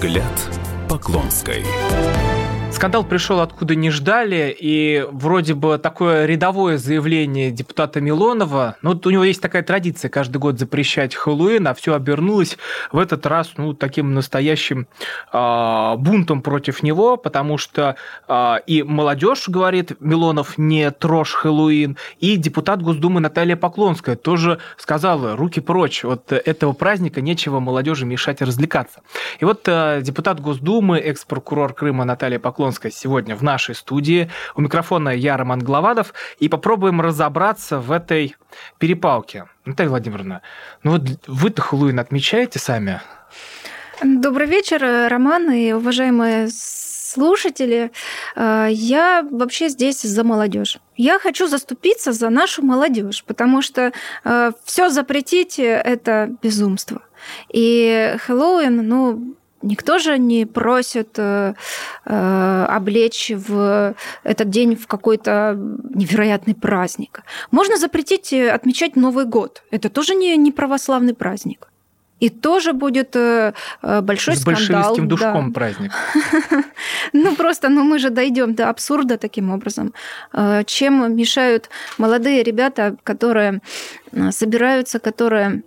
Взгляд Поклонской. Скандал пришел откуда не ждали, и вроде бы такое рядовое заявление депутата Милонова, ну, вот у него есть такая традиция каждый год запрещать Хэллоуин, а все обернулось в этот раз, ну, таким настоящим э, бунтом против него, потому что э, и молодежь говорит, Милонов не трожь Хэллоуин, и депутат Госдумы Наталья Поклонская тоже сказала, руки прочь, от этого праздника нечего молодежи мешать развлекаться. И вот э, депутат Госдумы, экс-прокурор Крыма Наталья Поклонская Поклонская сегодня в нашей студии. У микрофона я, Роман Главадов, и попробуем разобраться в этой перепалке. Наталья Владимировна, ну вот вы-то Хэллоуин отмечаете сами? Добрый вечер, Роман и уважаемые слушатели. Э, я вообще здесь за молодежь. Я хочу заступиться за нашу молодежь, потому что э, все запретить это безумство. И Хэллоуин, ну, Никто же не просит э, э, облечь в этот день в какой-то невероятный праздник. Можно запретить э, отмечать Новый год. Это тоже не, не православный праздник. И тоже будет э, большой С скандал. С большевистским душком да. праздник. Ну просто, ну мы же дойдем до абсурда таким образом. Чем мешают молодые ребята, которые собираются, которые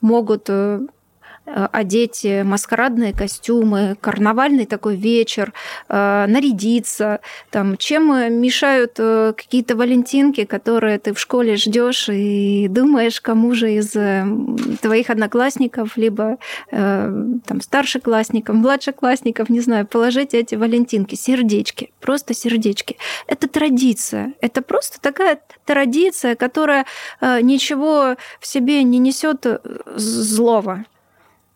могут одеть маскарадные костюмы, карнавальный такой вечер, э, нарядиться. Там, чем мешают э, какие-то валентинки, которые ты в школе ждешь и думаешь, кому же из твоих одноклассников, либо там старшеклассников, младшеклассников, не знаю, положить эти валентинки, сердечки, просто сердечки. Это традиция. Это просто такая традиция, которая ничего в себе не несет злого.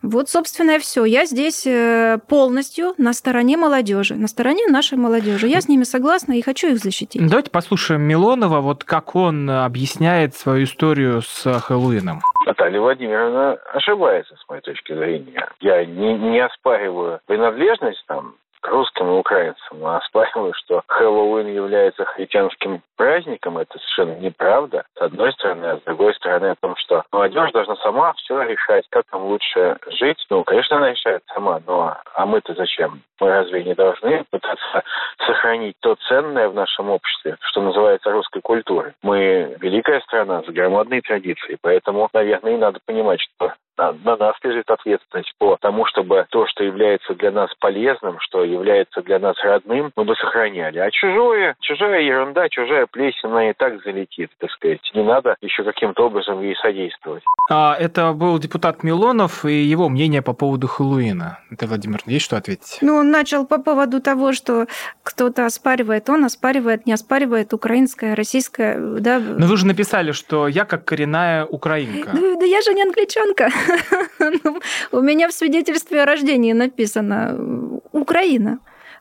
Вот, собственно, и все. Я здесь э, полностью на стороне молодежи, на стороне нашей молодежи. Я с ними согласна и хочу их защитить. Давайте послушаем Милонова, вот как он объясняет свою историю с Хэллоуином. Наталья Владимировна ошибается, с моей точки зрения. Я не, не оспариваю принадлежность там русским и украинцам. Но оспариваю, что Хэллоуин является христианским праздником, это совершенно неправда, с одной стороны, а с другой стороны о том, что молодежь должна сама все решать, как там лучше жить. Ну, конечно, она решает сама, но а мы-то зачем? Мы разве не должны пытаться сохранить то ценное в нашем обществе, что называется русской культурой? Мы великая страна с громадной традицией, поэтому, наверное, и надо понимать, что на нас лежит ответственность по тому, чтобы то, что является для нас полезным, что является для нас родным, мы бы сохраняли. А чужое, чужая ерунда, чужая плесень, она и так залетит, так сказать. Не надо еще каким-то образом ей содействовать. А, это был депутат Милонов и его мнение по поводу Хэллоуина. Это, Владимир, есть что ответить? Ну, он начал по поводу того, что кто-то оспаривает, он оспаривает, не оспаривает украинское, российское, да. Но вы же написали, что я как коренная украинка. Да, да я же не англичанка. Ну, у меня в свидетельстве о рождении написано Украина.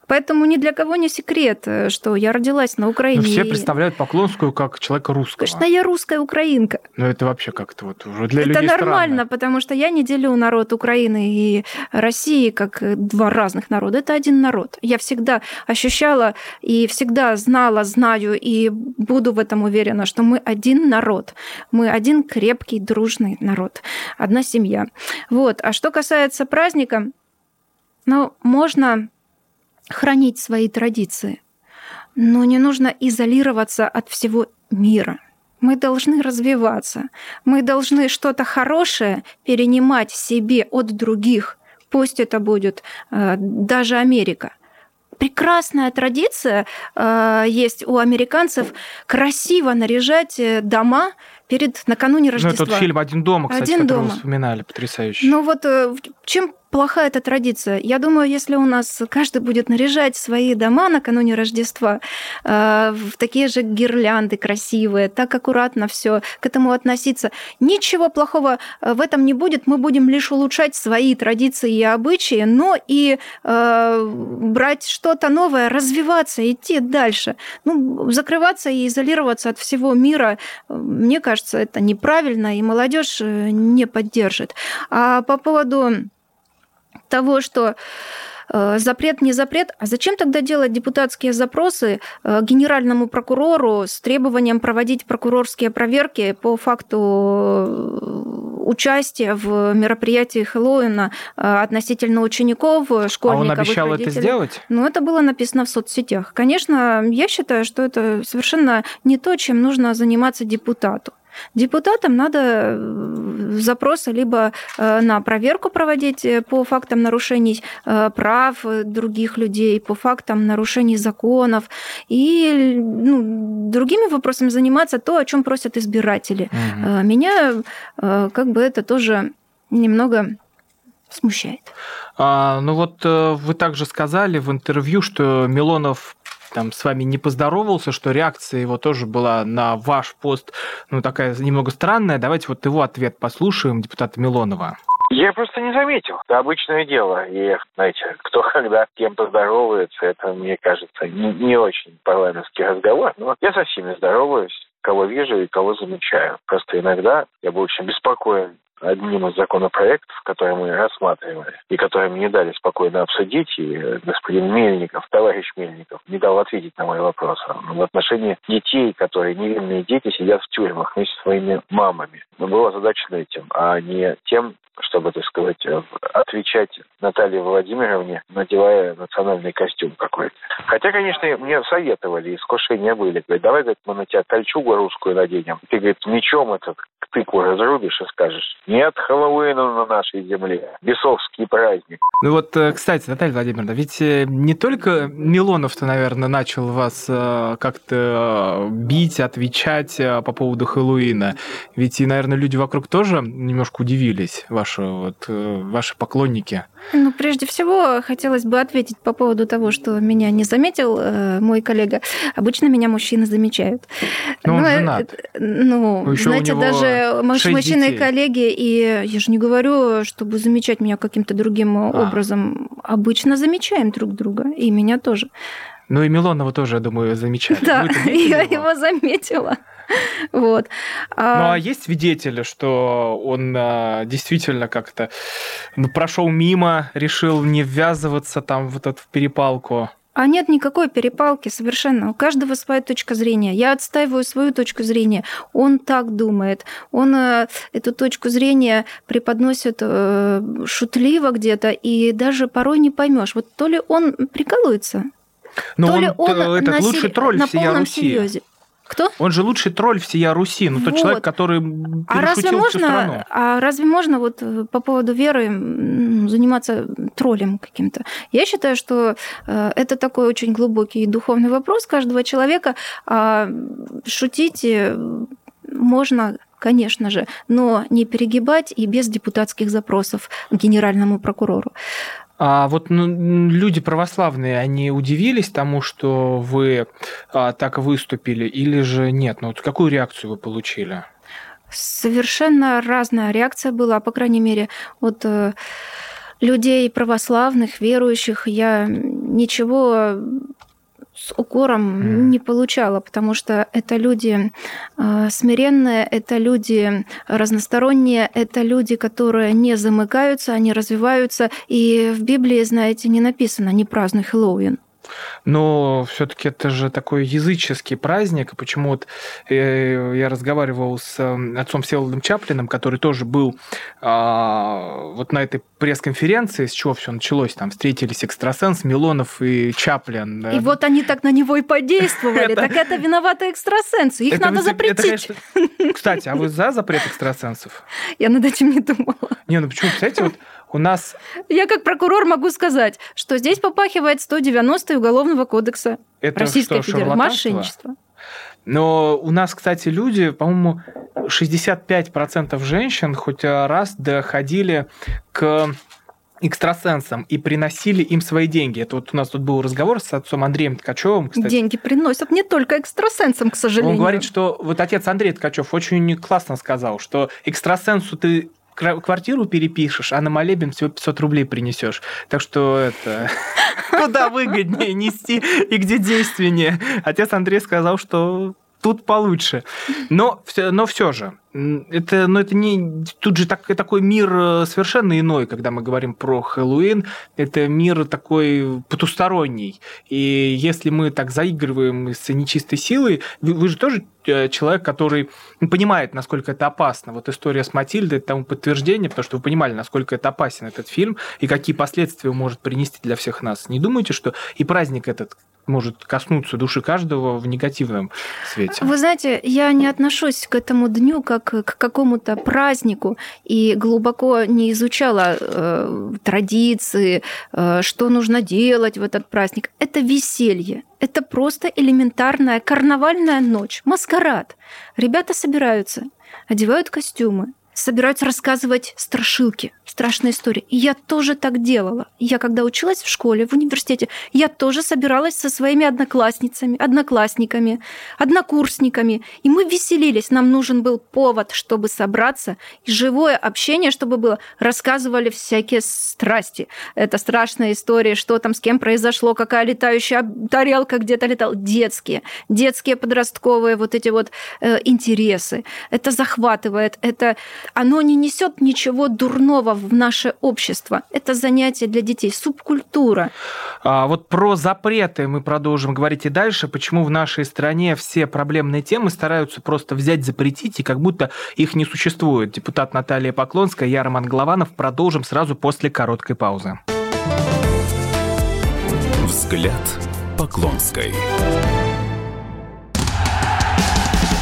Поэтому ни для кого не секрет, э, что я родилась на Украине. Но все представляют Поклонскую как человека русского. Конечно, я русская украинка. Но это вообще как-то вот уже для это людей Это нормально, странно. потому что я не делю народ Украины и России как два разных народа. Это один народ. Я всегда ощущала и всегда знала, знаю и буду в этом уверена, что мы один народ. Мы один крепкий, дружный народ. Одна семья. Вот. А что касается праздника, ну, можно хранить свои традиции. Но не нужно изолироваться от всего мира. Мы должны развиваться. Мы должны что-то хорошее перенимать себе от других. Пусть это будет э, даже Америка. Прекрасная традиция э, есть у американцев красиво наряжать э, дома перед накануне Рождества. Ну, этот фильм «Один дома», кстати, Один дома. вспоминали, потрясающий. Ну вот э, чем плохая эта традиция? Я думаю, если у нас каждый будет наряжать свои дома накануне Рождества э, в такие же гирлянды красивые, так аккуратно все к этому относиться, ничего плохого э, в этом не будет. Мы будем лишь улучшать свои традиции и обычаи, но и э, брать что-то новое, развиваться, идти дальше. Ну, закрываться и изолироваться от всего мира, мне кажется, кажется, это неправильно, и молодежь э, не поддержит. А по поводу того, что э, запрет не запрет. А зачем тогда делать депутатские запросы э, генеральному прокурору с требованием проводить прокурорские проверки по факту участие в мероприятии Хэллоуина относительно учеников, школьников. А он обещал это сделать? Ну, это было написано в соцсетях. Конечно, я считаю, что это совершенно не то, чем нужно заниматься депутату. Депутатам надо э, запросы либо э, на проверку проводить э, по фактам нарушений прав других людей, по фактам нарушений законов и ну, другими вопросами заниматься, то, о чем просят избиратели. Угу. Меня как бы это тоже немного смущает. А, ну вот вы также сказали в интервью, что Милонов там с вами не поздоровался, что реакция его тоже была на ваш пост, ну, такая немного странная. Давайте вот его ответ послушаем, депутата Милонова. Я просто не заметил. Это обычное дело. И, знаете, кто когда с кем поздоровается, это, мне кажется, не, не очень парламентский разговор. Но я со всеми здороваюсь, кого вижу и кого замечаю. Просто иногда я был очень беспокоен одним из законопроектов, которые мы рассматривали, и которые мне не дали спокойно обсудить, и господин Мельников, товарищ Мельников, не дал ответить на мои вопросы в отношении детей, которые невинные дети сидят в тюрьмах вместе со своими мамами. Но было озадачено этим, а не тем, чтобы, так сказать, отвечать Наталье Владимировне, надевая национальный костюм какой-то. Хотя, конечно, мне советовали, искушения были. Говорят, давай, говорит, мы на тебя кольчугу русскую наденем. Ты, говорит, мечом этот тыкву разрубишь и скажешь, нет Хэллоуина на нашей земле, бесовский праздник. Ну вот, э, кстати, Наталья Владимировна, ведь э, не только Милонов-то, наверное, начал вас э, как-то бить, отвечать по поводу Хэллоуина. Ведь и, наверное, люди вокруг тоже немножко удивились, ваши, вот, ваши поклонники. Ну, прежде всего, хотелось бы ответить по поводу того, что меня не заметил э, мой коллега. Обычно меня мужчины замечают. Но он женат. Ну, Еще знаете, даже мужчины-коллеги, и я же не говорю, чтобы замечать меня каким-то другим а. образом. Обычно замечаем друг друга, и меня тоже. Ну и Милонова тоже, я думаю, замечали. Да, я его заметила. Вот. А ну а есть свидетели, что он а, действительно как-то ну, прошел мимо, решил не ввязываться там вот эту перепалку? А нет никакой перепалки совершенно. У каждого своя точка зрения. Я отстаиваю свою точку зрения. Он так думает. Он э, эту точку зрения преподносит э, шутливо где-то, и даже порой не поймешь. Вот то ли он прикалывается, Но то он, ли он этот на, лучший тролль на полном Руси. серьезе. Кто? Он же лучший тролль всея Руси, ну тот Вот. человек, который А разве перешутил всю страну. можно, а разве можно вот э, по поводу веры заниматься троллем каким-то? Я считаю, что э, это такой очень глубокий духовный вопрос каждого человека. А шутить э, можно конечно же, но не перегибать и без депутатских запросов к генеральному прокурору. А вот ну, люди православные, они удивились тому, что вы а, так выступили, или же нет? Ну вот какую реакцию вы получили? Совершенно разная реакция была, по крайней мере, от э, людей православных, верующих. Я ничего с укором Мгм. не получала, потому что это люди э, смиренные, это люди разносторонние, это люди, которые не замыкаются, они развиваются. И в Библии, знаете, не написано «не празднуй Хэллоуин». Но все-таки это же такой языческий праздник. Почему вот э, я разговаривал с э, отцом Всеволодом Чаплиным, который тоже был а, вот на этой пресс-конференции, с чего все началось, там встретились экстрасенс, Милонов и Чаплин. И вот они так на него и подействовали. Так это виноваты экстрасенсы. Их надо запретить. Кстати, а вы за запрет экстрасенсов? Я над этим не думала. Не, ну почему, кстати, вот у нас Я как прокурор могу сказать, что здесь попахивает 190 Уголовного кодекса это Российской что, Федерации. Мошенничество. Но у нас, кстати, люди, по-моему, 65% женщин хоть раз доходили к экстрасенсам и приносили им свои деньги. Это вот у нас тут был разговор с отцом Андреем Ткачевым, кстати. Деньги приносят не только экстрасенсам, к сожалению. Он говорит, что вот отец Андрей Ткачев очень классно сказал, что экстрасенсу ты квартиру перепишешь, а на молебен всего 500 рублей принесешь. Так что это куда выгоднее нести и где действеннее. Отец Андрей сказал, что тут получше. Но, но все же, это, ну, это не... Тут же так, такой мир э, совершенно иной, когда мы говорим про Хэллоуин. Это мир такой потусторонний. И если мы так заигрываем с нечистой силой, вы, вы же тоже э, человек, который понимает, насколько это опасно. Вот история с Матильдой – это тому подтверждение, потому что вы понимали, насколько это опасен этот фильм и какие последствия он может принести для всех нас. Не думайте, что и праздник этот может коснуться души каждого в негативном свете. Вы знаете, я не отношусь к этому дню как к какому-то празднику и глубоко не изучала э, традиции, э, что нужно делать в этот праздник. Это веселье. Это просто элементарная карнавальная ночь, маскарад. Ребята собираются, одевают костюмы, собираются рассказывать страшилки, страшные истории. И я тоже так делала. Я когда училась в школе, в университете, я тоже собиралась со своими одноклассницами, одноклассниками, однокурсниками. И мы веселились. Нам нужен был повод, чтобы собраться. И живое общение, чтобы было. Рассказывали всякие страсти. Это страшная история, что там с кем произошло, какая летающая тарелка где-то летала. Детские. Детские подростковые вот эти вот э, интересы. Это захватывает. Это оно не несет ничего дурного в наше общество. Это занятие для детей, субкультура. А вот про запреты мы продолжим говорить и дальше. Почему в нашей стране все проблемные темы стараются просто взять, запретить, и как будто их не существует. Депутат Наталья Поклонская, я Роман Голованов. Продолжим сразу после короткой паузы. Взгляд Поклонской.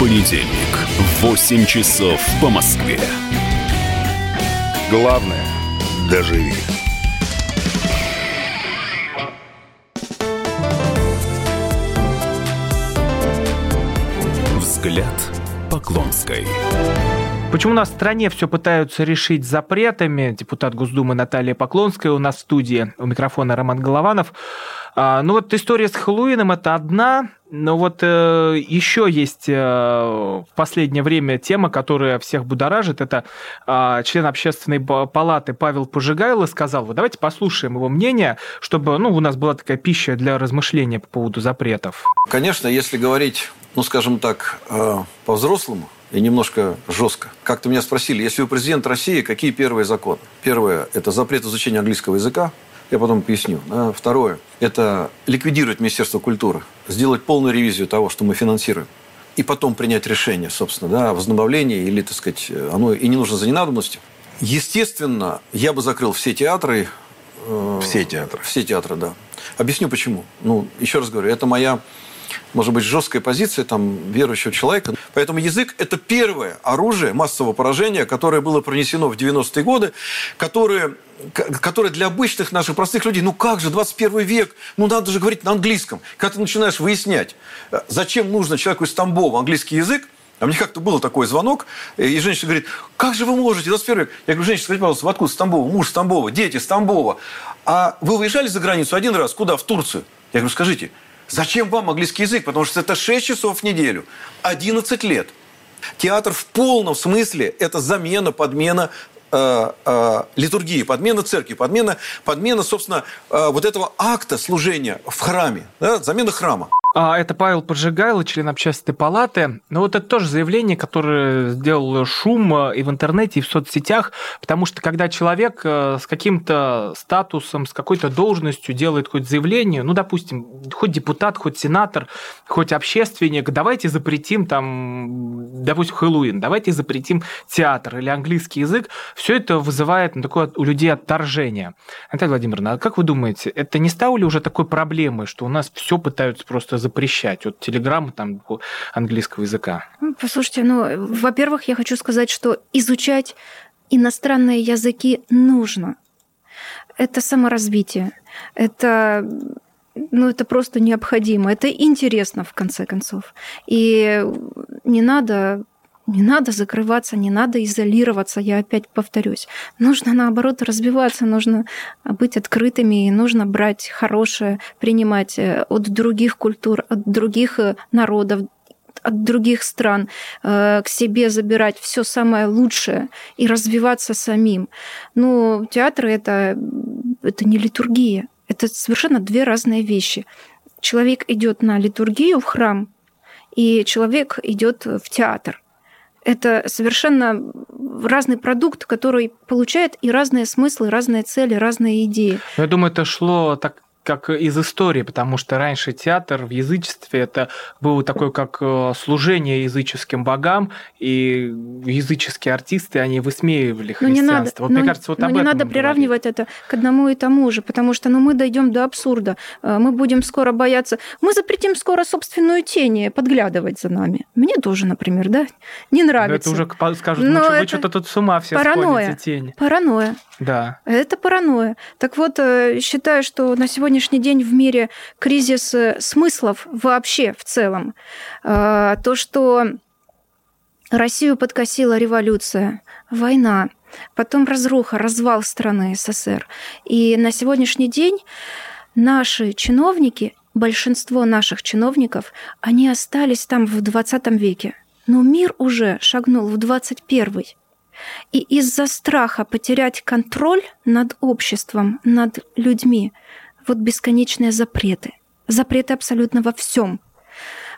Понедельник в 8 часов по Москве. Главное – доживи. Взгляд Поклонской. Почему у нас в стране все пытаются решить запретами? Депутат Госдумы Наталья Поклонская у нас в студии. У микрофона Роман Голованов. А, ну вот история с Хэллоуином – это одна, но вот э, еще есть э, в последнее время тема, которая всех будоражит. Это э, член общественной палаты Павел Пожигайло сказал, вот давайте послушаем его мнение, чтобы ну, у нас была такая пища для размышления по поводу запретов. Конечно, если говорить, ну скажем так, э, по-взрослому, и немножко жестко. Как-то меня спросили, если вы президент России, какие первые законы? Первое – это запрет изучения английского языка. Я потом поясню. Да. Второе – это ликвидировать Министерство культуры, сделать полную ревизию того, что мы финансируем. И потом принять решение, собственно, да, о возобновлении или, так сказать, оно и не нужно за ненадобностью. Естественно, я бы закрыл все театры. Э, все театры. Все театры, да. Объясню почему. Ну, еще раз говорю, это моя может быть, жесткая позиция там, верующего человека. Поэтому язык – это первое оружие массового поражения, которое было пронесено в 90-е годы, которое, которое для обычных наших простых людей, ну как же, 21 век, ну надо же говорить на английском. Когда ты начинаешь выяснять, э, зачем нужно человеку из Тамбова английский язык, а мне как-то был такой звонок, и женщина говорит, как же вы можете, 21 век? Я говорю, женщина, скажите, пожалуйста, вы откуда с? Муж с дети с. А вы выезжали за границу один раз, куда? В Турцию. Я говорю, скажите, Зачем вам английский язык? Потому что это 6 часов в неделю, 11 лет. Театр в полном смысле – это замена, подмена э, э, литургии, подмена церкви, подмена, подмена собственно, э, вот этого акта служения в храме, да, замена храма. А это Павел Поджигайло, член общественной палаты. Но вот это тоже заявление, которое сделало шум э, и в интернете, и в соцсетях, потому что когда человек э, с каким-то статусом, с какой-то должностью делает хоть заявление, ну, допустим, хоть депутат, хоть сенатор, хоть общественник, давайте запретим там, допустим, Хэллоуин, давайте запретим театр или английский язык, все это вызывает ну, такое у людей отторжение. Наталья Владимировна, а как вы думаете, это не стало ли уже такой проблемой, что у нас все пытаются просто запрещать от телеграммы там английского языка? Послушайте, ну, во-первых, я хочу сказать, что изучать иностранные языки нужно. Это саморазвитие. Это ну, это просто необходимо. Это интересно, в конце концов. И не надо Не надо закрываться, не надо изолироваться, я опять повторюсь. Нужно, наоборот, развиваться, нужно быть открытыми, и нужно брать хорошее, принимать э, от других культур, от других э, народов, от других стран, э, к себе забирать все самое лучшее и развиваться самим. Ну, театр это, это не литургия, это совершенно две разные вещи. Человек идет на литургию в храм, и человек идет в театр. Это совершенно разный продукт, который получает и разные смыслы, разные цели, разные идеи. Я думаю, это шло так как из истории, потому что раньше театр в язычестве это было такое как э, служение языческим богам, и языческие артисты, они высмеивали христианство. Но не надо, вот, но, мне кажется, вот но об не надо приравнивать это к одному и тому же, потому что ну, мы дойдем до абсурда. Э, мы будем скоро бояться... Мы запретим скоро собственную тень подглядывать за нами. Мне тоже, например, да, не нравится. Но это уже скажут, ну, что вы что-то тут с ума все паранойя, сходите, тень. Паранойя. Да. Это паранойя. Так вот, э, считаю, что на сегодняшний день в мире кризис э, смыслов вообще в целом. Э, то, что Россию подкосила революция, война, потом разруха, развал страны СССР. И на сегодняшний день наши чиновники, большинство наших чиновников, они остались там в 20 веке. Но мир уже шагнул в 21 и из-за страха потерять контроль над обществом, над людьми, вот бесконечные запреты. Запреты абсолютно во всем.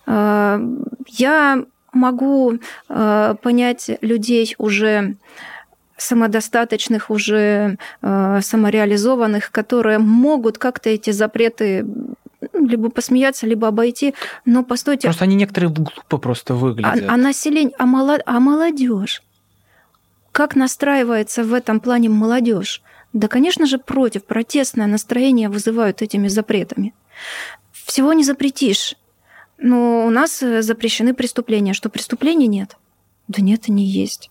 А, я могу а, понять людей уже самодостаточных, уже а, самореализованных, которые могут как-то эти запреты ну, либо посмеяться, либо обойти. Но постойте. Просто они некоторые глупо просто выглядят. А, а население, а, молод, а молодежь? Как настраивается в этом плане молодежь? Да, конечно же, против. Протестное настроение вызывают этими запретами. Всего не запретишь. Но у нас э, запрещены преступления. Что преступлений нет? Да нет, они есть.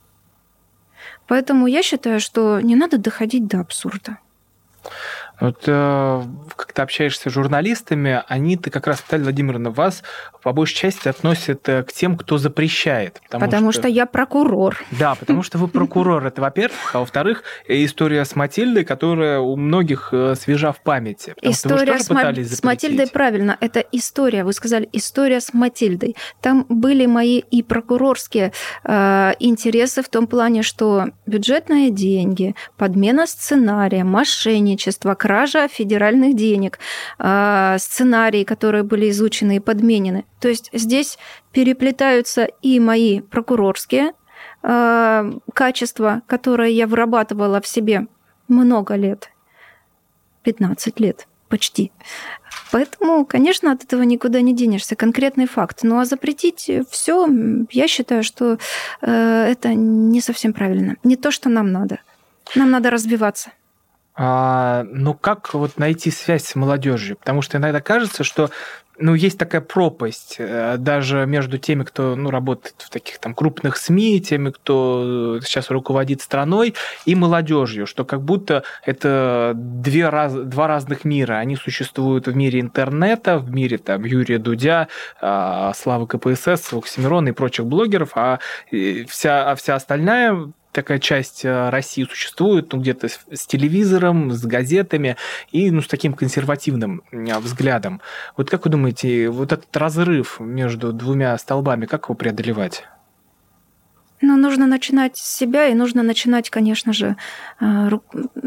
Поэтому я считаю, что не надо доходить до абсурда. Вот э, как ты общаешься с журналистами, они-то как раз, Наталья Владимировна, вас по большей части относят э, к тем, кто запрещает. Потому, потому что... что я прокурор. Да, потому что вы прокурор, это во-первых. А во-вторых, история с Матильдой, которая у многих э, свежа в памяти. История с, Ма... с Матильдой, правильно, это история. Вы сказали, история с Матильдой. Там были мои и прокурорские э, интересы в том плане, что бюджетные деньги, подмена сценария, мошенничество, кража федеральных денег, а, сценарии, которые были изучены и подменены. То есть здесь переплетаются и мои прокурорские а, качества, которые я вырабатывала в себе много лет, 15 лет почти. Поэтому, конечно, от этого никуда не денешься. Конкретный факт. Ну а запретить все, я считаю, что э, это не совсем правильно. Не то, что нам надо. Нам надо развиваться. А, ну, как вот найти связь с молодежью? Потому что иногда кажется, что ну, есть такая пропасть э, даже между теми, кто ну, работает в таких там крупных СМИ, теми, кто сейчас руководит страной, и молодежью, что как будто это две раз, два разных мира. Они существуют в мире интернета, в мире там Юрия Дудя, а, Славы КПСС, Оксимирона и прочих блогеров, а вся, а вся остальная такая часть э, России существует, ну, где-то с, с телевизором, с газетами и, ну, с таким консервативным взглядом. Вот как вы думаете, вот этот разрыв между двумя столбами, как его преодолевать? Ну, нужно начинать с себя, и нужно начинать, конечно же, э,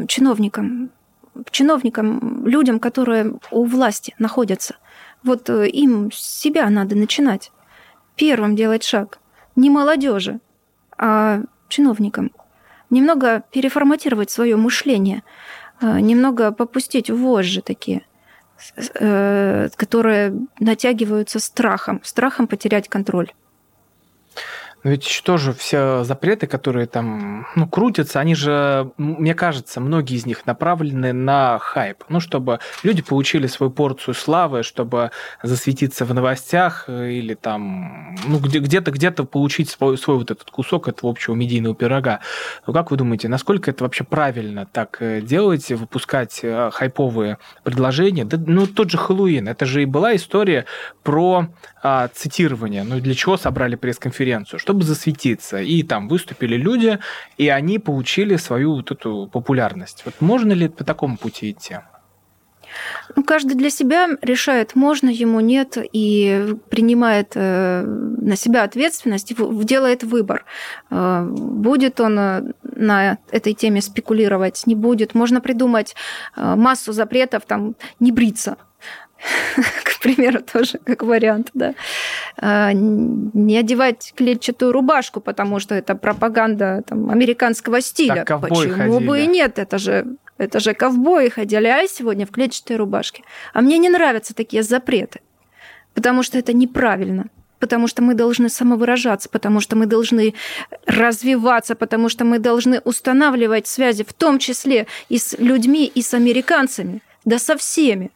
чиновникам, чиновникам, людям, которые у власти находятся. Вот э, им с себя надо начинать. Первым делать шаг. Не молодежи, а чиновникам. Немного переформатировать свое мышление, э, немного попустить вожжи такие, э, которые натягиваются страхом, страхом потерять контроль. Ведь что же все запреты, которые там ну, крутятся, они же, мне кажется, многие из них направлены на хайп. Ну, чтобы люди получили свою порцию славы, чтобы засветиться в новостях или там, ну, где- где-то, где-то получить свой, свой вот этот кусок этого общего медийного пирога. Ну, как вы думаете, насколько это вообще правильно так э, делать, выпускать э, хайповые предложения? Да, ну, тот же Хэллоуин, это же и была история про а, цитирование. Ну, для чего собрали пресс-конференцию? Чтобы чтобы засветиться. И там выступили люди, и они получили свою вот эту популярность. Вот можно ли по такому пути идти? Ну, каждый для себя решает, можно ему, нет, и принимает э, на себя ответственность, делает выбор. Э, будет он э, на этой теме спекулировать, не будет. Можно придумать массу запретов, там, не бриться, к примеру, тоже как вариант, да. Не одевать клетчатую рубашку, потому что это пропаганда там, американского стиля. Так Почему ходили. бы и нет? Это же это же ковбои ходили, а я сегодня в клетчатой рубашке. А мне не нравятся такие запреты, потому что это неправильно потому что мы должны самовыражаться, потому что мы должны развиваться, потому что мы должны устанавливать связи, в том числе и с людьми, и с американцами, да со всеми.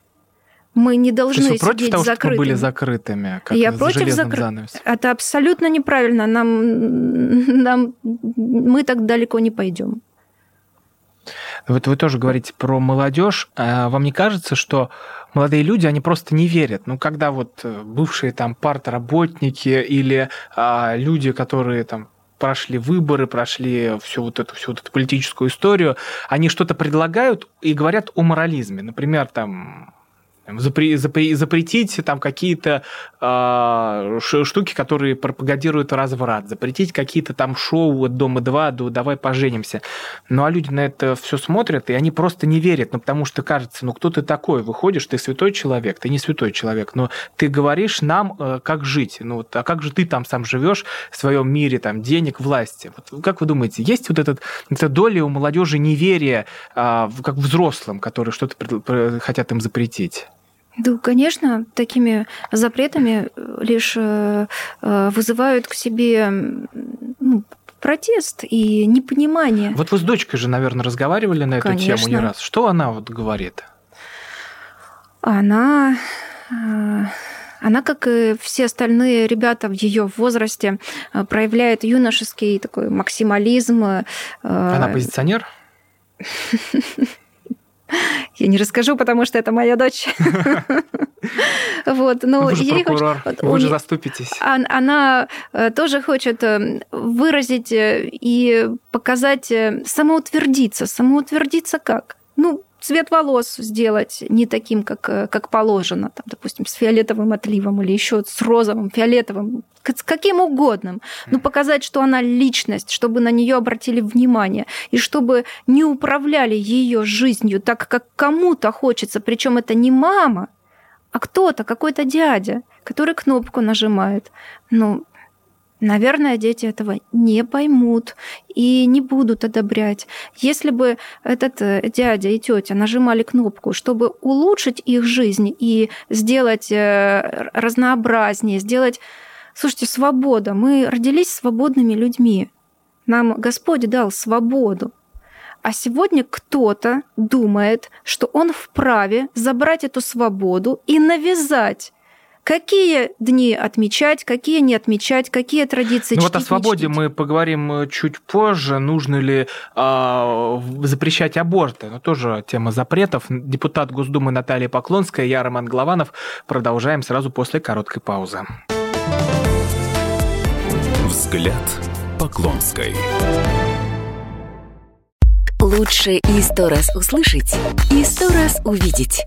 Мы не должны То есть вы против сидеть того, закрытыми. чтобы были закрытыми, как Я против железным закры- занавесом? Это абсолютно неправильно. Нам, нам мы так далеко не пойдем. Вот вы тоже говорите про молодежь. А Вам не кажется, что молодые люди, они просто не верят? Ну, когда вот э, бывшие там партработники или а, люди, которые там прошли выборы, прошли всю вот эту всю вот эту политическую историю, они что-то предлагают и говорят о морализме. Например, там запре- запре- запретить там какие-то э, штуки, которые пропагандируют разврат, запретить какие-то там шоу от Дома 2 до Давай поженимся. Ну а люди на это все смотрят, и они просто не верят, ну потому что кажется, ну кто ты такой, выходишь, ты святой человек, ты не святой человек, но ты говоришь нам, э, как жить, ну вот, а как же ты там сам живешь в своем мире, там, денег, власти. Вот, как вы думаете, есть вот этот, эта доля у молодежи неверия, э, как взрослым, которые что-то хотят им запретить? Да, конечно, такими запретами лишь э, э, вызывают к себе ну, протест и непонимание. Вот вы с дочкой же, наверное, разговаривали на эту Конечно. тему не раз. Что она вот говорит? Она, э, она, как и все остальные ребята в ее возрасте, э, проявляет юношеский такой максимализм. э, Она оппозиционер? Я не расскажу, потому что это моя дочь. Вот, Ну, ей прокурор, вы же заступитесь. Она э, тоже хочет э, выразить э, и показать, самоутвердиться. Самоутвердиться как? Ну, цвет волос сделать не таким, как, э, как положено, там, допустим, с фиолетовым отливом или еще с розовым, фиолетовым, с каким угодным. Ну, показать, что она личность, чтобы на нее обратили внимание, и чтобы не управляли ее жизнью так, как кому-то хочется. Причем это не мама, а кто-то, какой-то дядя, который кнопку нажимает. Ну, наверное, дети этого не поймут и не будут одобрять. Если бы этот э, дядя и тетя нажимали кнопку, чтобы улучшить их жизнь и сделать э, разнообразнее, сделать... Слушайте, свобода. Мы родились свободными людьми. Нам Господь дал свободу. А сегодня кто-то думает, что он вправе забрать эту свободу и навязать, какие дни отмечать, какие не отмечать, какие традиции Ну чтить, вот о не свободе чтить. мы поговорим э, чуть позже. Нужно ли в- запрещать аборты? Ну, тоже тема запретов. Депутат Госдумы Наталья Поклонская, я Роман Голованов. Продолжаем сразу после короткой паузы. Взгляд Поклонской. Лучше и сто раз услышать, и сто раз увидеть.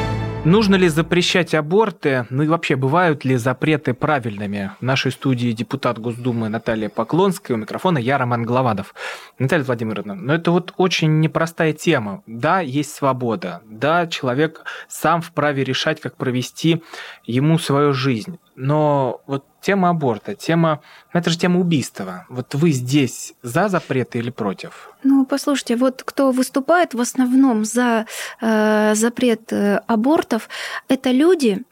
Нужно ли запрещать аборты? Ну и вообще, бывают ли запреты правильными? В нашей студии депутат Госдумы Наталья Поклонская. У микрофона я, Роман Голованов. Наталья Владимировна, ну это вот очень непростая тема. Да, есть свобода. Да, человек сам вправе решать, как провести ему свою жизнь. Но вот тема аборта, тема... ну Это же тема убийства. Вот вы здесь за запреты или против? Ну, послушайте, вот кто выступает в основном за э, запрет э, абортов, это люди,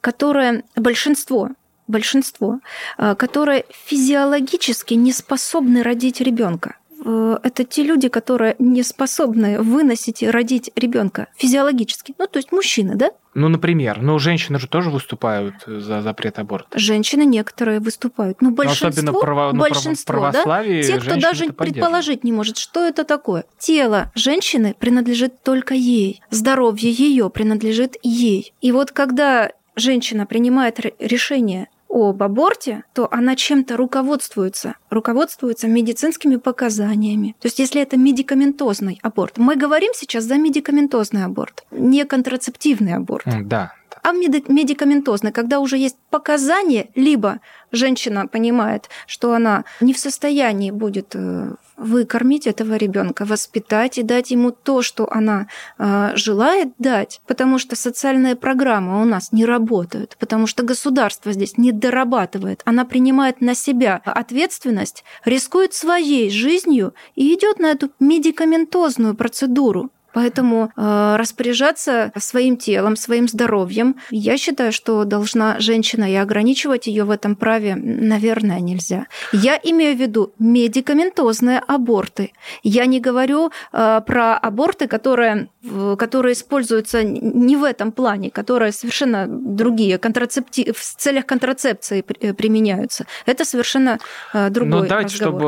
которые большинство большинство, э, которые физиологически не способны родить ребенка. Э, это те люди, которые не способны выносить и родить ребенка физиологически. Ну, то есть мужчины, да? Ну, например, но женщины же тоже выступают за запрет аборта. Женщины некоторые выступают. Ну, большинство, особенно право, ну, большинство православие да? Те, кто даже предположить не может, что это такое. Тело женщины принадлежит только ей. Здоровье ее принадлежит ей. И вот когда женщина принимает решение об аборте, то она чем-то руководствуется, руководствуется медицинскими показаниями. То есть если это медикаментозный аборт, мы говорим сейчас за медикаментозный аборт, не контрацептивный аборт. Да, а медикаментозный, когда уже есть показания, либо женщина понимает, что она не в состоянии будет э, выкормить этого ребенка, воспитать и дать ему то, что она э, желает дать, потому что социальные программы у нас не работают, потому что государство здесь не дорабатывает, она принимает на себя ответственность, рискует своей жизнью и идет на эту медикаментозную процедуру. Поэтому э, распоряжаться своим телом, своим здоровьем, я считаю, что должна женщина, и ограничивать ее в этом праве, наверное, нельзя. Я имею в виду медикаментозные аборты. Я не говорю э, про аборты, которые, которые используются не в этом плане, которые совершенно другие, контрацепти... в целях контрацепции применяются. Это совершенно э, другой Ну, давайте, разговор.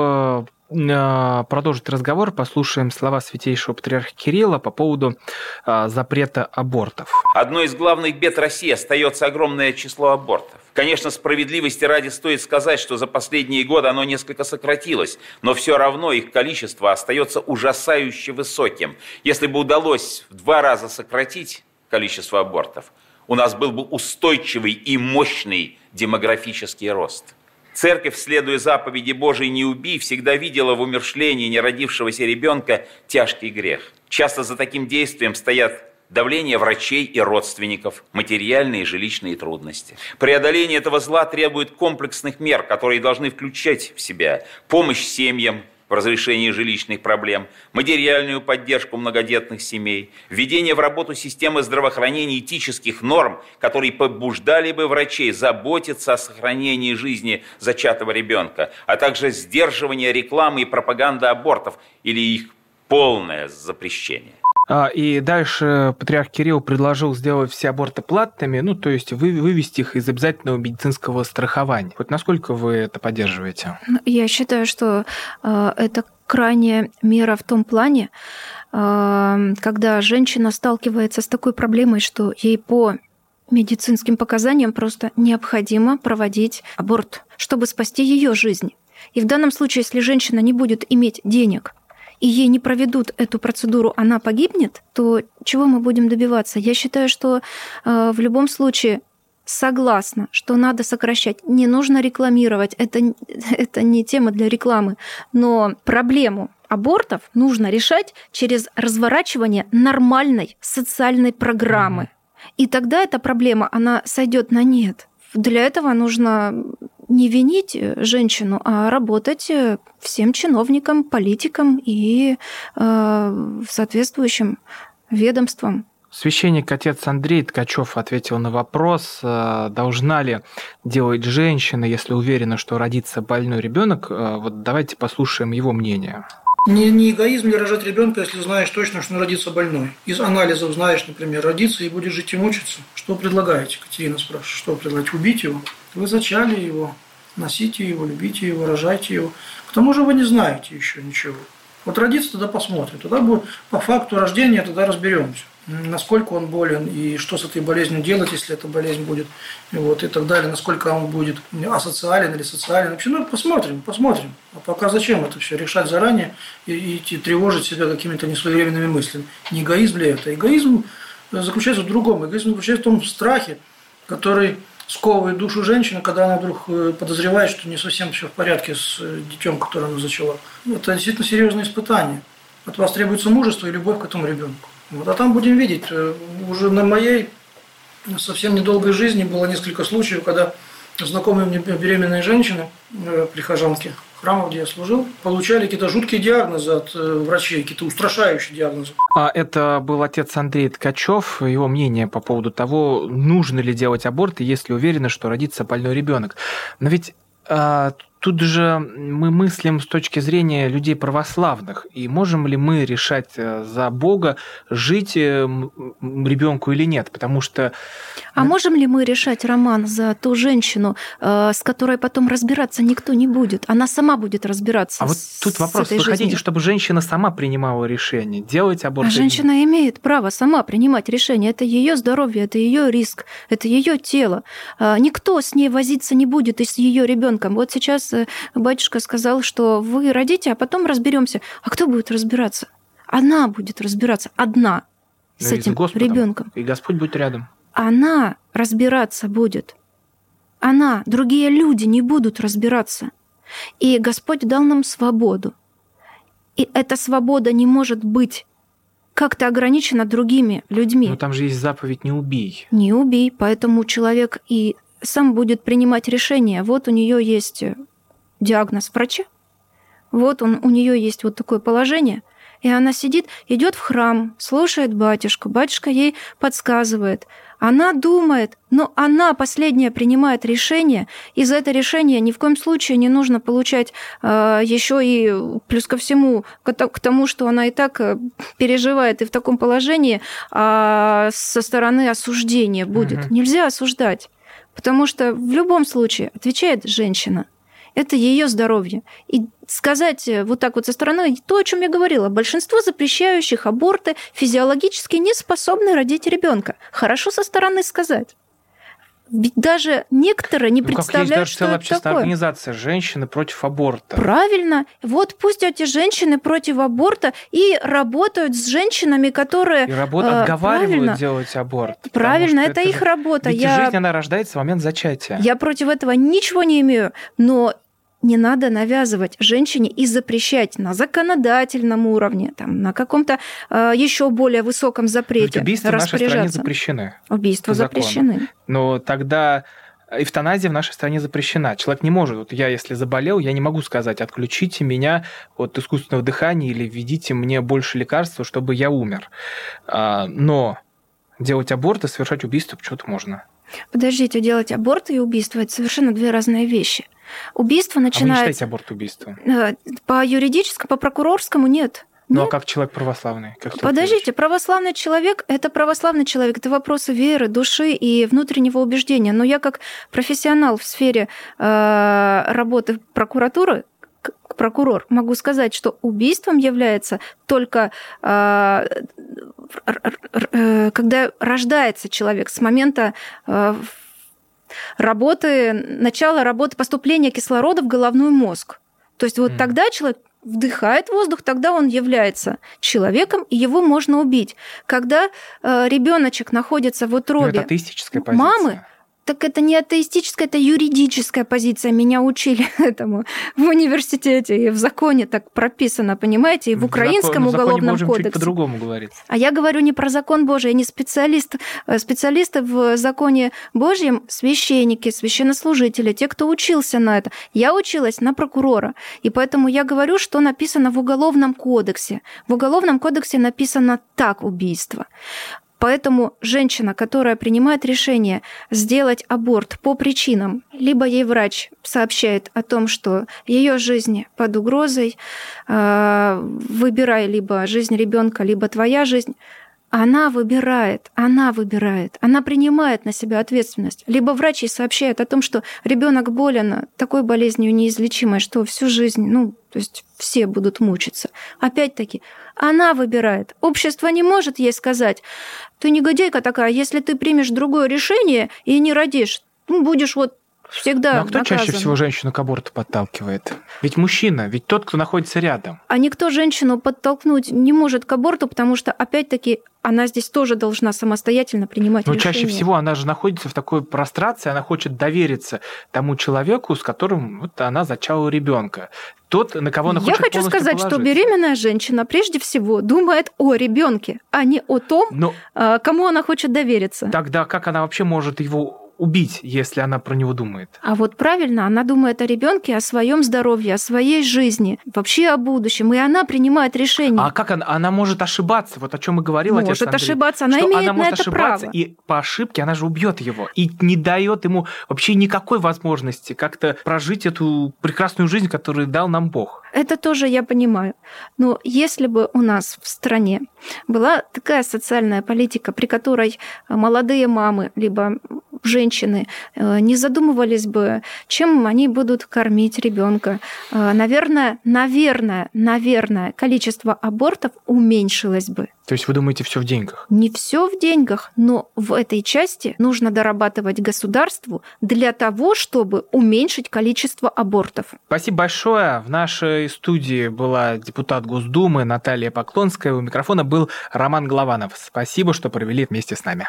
чтобы продолжить разговор, послушаем слова святейшего патриарха Кирилла по поводу а, запрета абортов. Одной из главных бед России остается огромное число абортов. Конечно, справедливости ради стоит сказать, что за последние годы оно несколько сократилось, но все равно их количество остается ужасающе высоким. Если бы удалось в два раза сократить количество абортов, у нас был бы устойчивый и мощный демографический рост. Церковь, следуя заповеди Божией «не убий», всегда видела в умершлении неродившегося ребенка тяжкий грех. Часто за таким действием стоят давление врачей и родственников, материальные и жилищные трудности. Преодоление этого зла требует комплексных мер, которые должны включать в себя помощь семьям, в разрешении жилищных проблем, материальную поддержку многодетных семей, введение в работу системы здравоохранения этических норм, которые побуждали бы врачей заботиться о сохранении жизни зачатого ребенка, а также сдерживание рекламы и пропаганды абортов или их полное запрещение. А, и дальше патриарх Кирилл предложил сделать все аборты платными, ну, то есть вы, вывести их из обязательного медицинского страхования. Вот насколько вы это поддерживаете? Ну, я считаю, что э, это крайняя мера в том плане, э, когда женщина сталкивается с такой проблемой, что ей по медицинским показаниям просто необходимо проводить аборт, чтобы спасти ее жизнь. И в данном случае, если женщина не будет иметь денег и ей не проведут эту процедуру, она погибнет, то чего мы будем добиваться? Я считаю, что э, в любом случае согласна, что надо сокращать. Не нужно рекламировать, это, это не тема для рекламы. Но проблему абортов нужно решать через разворачивание нормальной социальной программы. И тогда эта проблема, она сойдет на нет. Для этого нужно не винить женщину, а работать всем чиновникам, политикам и э, соответствующим ведомствам. Священник отец Андрей Ткачев ответил на вопрос, э, должна ли делать женщина, если уверена, что родится больной ребенок. Э, вот давайте послушаем его мнение. Не, не эгоизм ли рожать ребенка, если знаешь точно, что он родится больной? Из анализов знаешь, например, родится и будет жить и мучиться. Что предлагаете? Катерина спрашивает. Что предлагаете? Убить его? Вы зачали его, носите его, любите его, рожайте его. К тому же вы не знаете еще ничего. Вот родится, тогда посмотрим. Тогда будет по факту рождения, тогда разберемся насколько он болен и что с этой болезнью делать, если эта болезнь будет, вот, и так далее, насколько он будет асоциален или социален. Вообще, ну, посмотрим, посмотрим. А пока зачем это все решать заранее и, и тревожить себя какими-то несвоевременными мыслями? Не эгоизм ли это? Эгоизм заключается в другом. Эгоизм заключается в том страхе, который сковывает душу женщины, когда она вдруг э, подозревает, что не совсем все в порядке с э, детем, которое она зачала. Это действительно серьезное испытание. От вас требуется мужество и любовь к этому ребенку. Вот, а там будем видеть. Э, уже на моей совсем недолгой жизни было несколько случаев, когда знакомые мне беременные женщины, прихожанки храма, где я служил, получали какие-то жуткие диагнозы от э, врачей, какие-то устрашающие диагнозы. А это был отец Андрей Ткачев, его мнение по поводу того, нужно ли делать аборт, если уверены, что родится больной ребенок. Но ведь а, тут же мы мыслим с точки зрения людей православных. И можем ли мы решать э, за Бога, жить э, ребенку или нет? Потому что... А можем ли мы решать, Роман, за ту женщину, э, с которой потом разбираться никто не будет? Она сама будет разбираться. А вот тут вопрос. Вы жизнью. хотите, чтобы женщина сама принимала решение, делать аборт? А женщина имеет право сама принимать решение. Это ее здоровье, это ее риск, это ее тело. А, никто с ней возиться не будет и с ее ребенком. Вот сейчас батюшка сказал, что вы родите, а потом разберемся. А кто будет разбираться? Она будет разбираться одна с этим ребенком. И Господь будет рядом. Она разбираться будет. Она, другие люди не будут разбираться. И Господь дал нам свободу. И эта свобода не может быть как-то ограничена другими людьми. Но там же есть заповедь «не убей». Не убей, поэтому человек и сам будет принимать решение. Вот у нее есть диагноз врача, вот он, у нее есть вот такое положение, и она сидит, идет в храм, слушает батюшку, батюшка ей подсказывает. Она думает, но она последняя принимает решение, и за это решение ни в коем случае не нужно получать э, еще и плюс ко всему к, к тому, что она и так э, переживает и в таком положении, а со стороны осуждения будет. Угу. Нельзя осуждать, потому что в любом случае отвечает женщина – это ее здоровье. И сказать э, вот так вот со стороны то, о чем я говорила, большинство запрещающих аборты физиологически не способны родить ребенка. Хорошо со стороны сказать. Ведь даже некоторые не ну, представляют, как есть даже что целая это общественная такое. организация «Женщины против аборта». Правильно. Вот пусть эти женщины против аборта и работают с женщинами, которые... И работают, э, отговаривают правильно, делать аборт. Правильно, это, это их работа. Ведь я... жизнь, она рождается в момент зачатия. Я против этого ничего не имею, но не надо навязывать женщине и запрещать на законодательном уровне, там, на каком-то э, еще более высоком запрете. Ведь убийства в нашей стране запрещены. Убийства запрещены. Но тогда эвтаназия в нашей стране запрещена. Человек не может. Вот я, если заболел, я не могу сказать, отключите меня от искусственного дыхания или введите мне больше лекарства, чтобы я умер. А, но делать аборт и совершать убийство почему-то можно. Подождите, делать аборт и убийство – это совершенно две разные вещи. Убийство начинается... А вы не считаете аборт убийством? Э, по юридическому, по прокурорскому нет. Ну, а как человек православный? Как Подождите, православный человек – это православный человек, это вопросы веры, души и внутреннего убеждения. Но я как профессионал в сфере э, работы прокуратуры, прокурор, могу сказать, что убийством является только э, э, когда рождается человек с момента э, работы, начала работы поступления кислорода в головной мозг. То есть вот mm. тогда человек вдыхает воздух, тогда он является человеком, и его можно убить. Когда э, ребеночек находится в утробе мамы, так это не атеистическая, это юридическая позиция. Меня учили этому в университете, и в законе так прописано, понимаете, и в украинском закон, уголовном в кодексе. Чуть по-другому говорить. А я говорю не про закон Божий, я не специалист. Э, специалисты в законе Божьем священники, священнослужители, те, кто учился на это. Я училась на прокурора, и поэтому я говорю, что написано в уголовном кодексе. В уголовном кодексе написано так убийство. Поэтому женщина, которая принимает решение сделать аборт по причинам, либо ей врач сообщает о том, что ее жизнь под угрозой, э, выбирай либо жизнь ребенка, либо твоя жизнь, она выбирает, она выбирает, она принимает на себя ответственность. Либо врач ей сообщает о том, что ребенок болен такой болезнью неизлечимой, что всю жизнь, ну, то есть все будут мучиться. Опять-таки, она выбирает. Общество не может ей сказать, ты негодяйка такая, если ты примешь другое решение и не родишь, ну, будешь вот всегда Но ну, а кто наказан. чаще всего женщину к аборту подталкивает? Ведь мужчина, ведь тот, кто находится рядом. А никто женщину подтолкнуть не может к аборту, потому что, опять-таки, она здесь тоже должна самостоятельно принимать Но решения. чаще всего она же находится в такой прострации, она хочет довериться тому человеку, с которым вот она зачала ребенка. Тот, на кого она Я хочет хочу сказать, положиться. что беременная женщина прежде всего думает о ребенке, а не о том, Но... А, кому она хочет довериться. Тогда как она вообще может его убить, если она про него думает. А вот правильно, она думает о ребенке, о своем здоровье, о своей жизни, вообще о будущем, и она принимает решение. А как она? Она может ошибаться, вот о чем и говорил может отец Андрей. ошибаться, она что имеет она на может это ошибаться, право. и по ошибке она же убьет его и не дает ему вообще никакой возможности как-то прожить эту прекрасную жизнь, которую дал нам Бог. Это тоже я понимаю. Но если бы у нас в стране была такая социальная политика, при которой молодые мамы, либо женщины э, не задумывались бы, чем они будут кормить ребенка, э, наверное, наверное, наверное, количество абортов уменьшилось бы. То есть вы думаете, все в деньгах? Не все в деньгах, но в этой части нужно дорабатывать государству для того, чтобы уменьшить количество абортов. Спасибо большое. В нашей студии была депутат Госдумы Наталья Поклонская. У микрофона был Роман Голованов. Спасибо, что провели вместе с нами.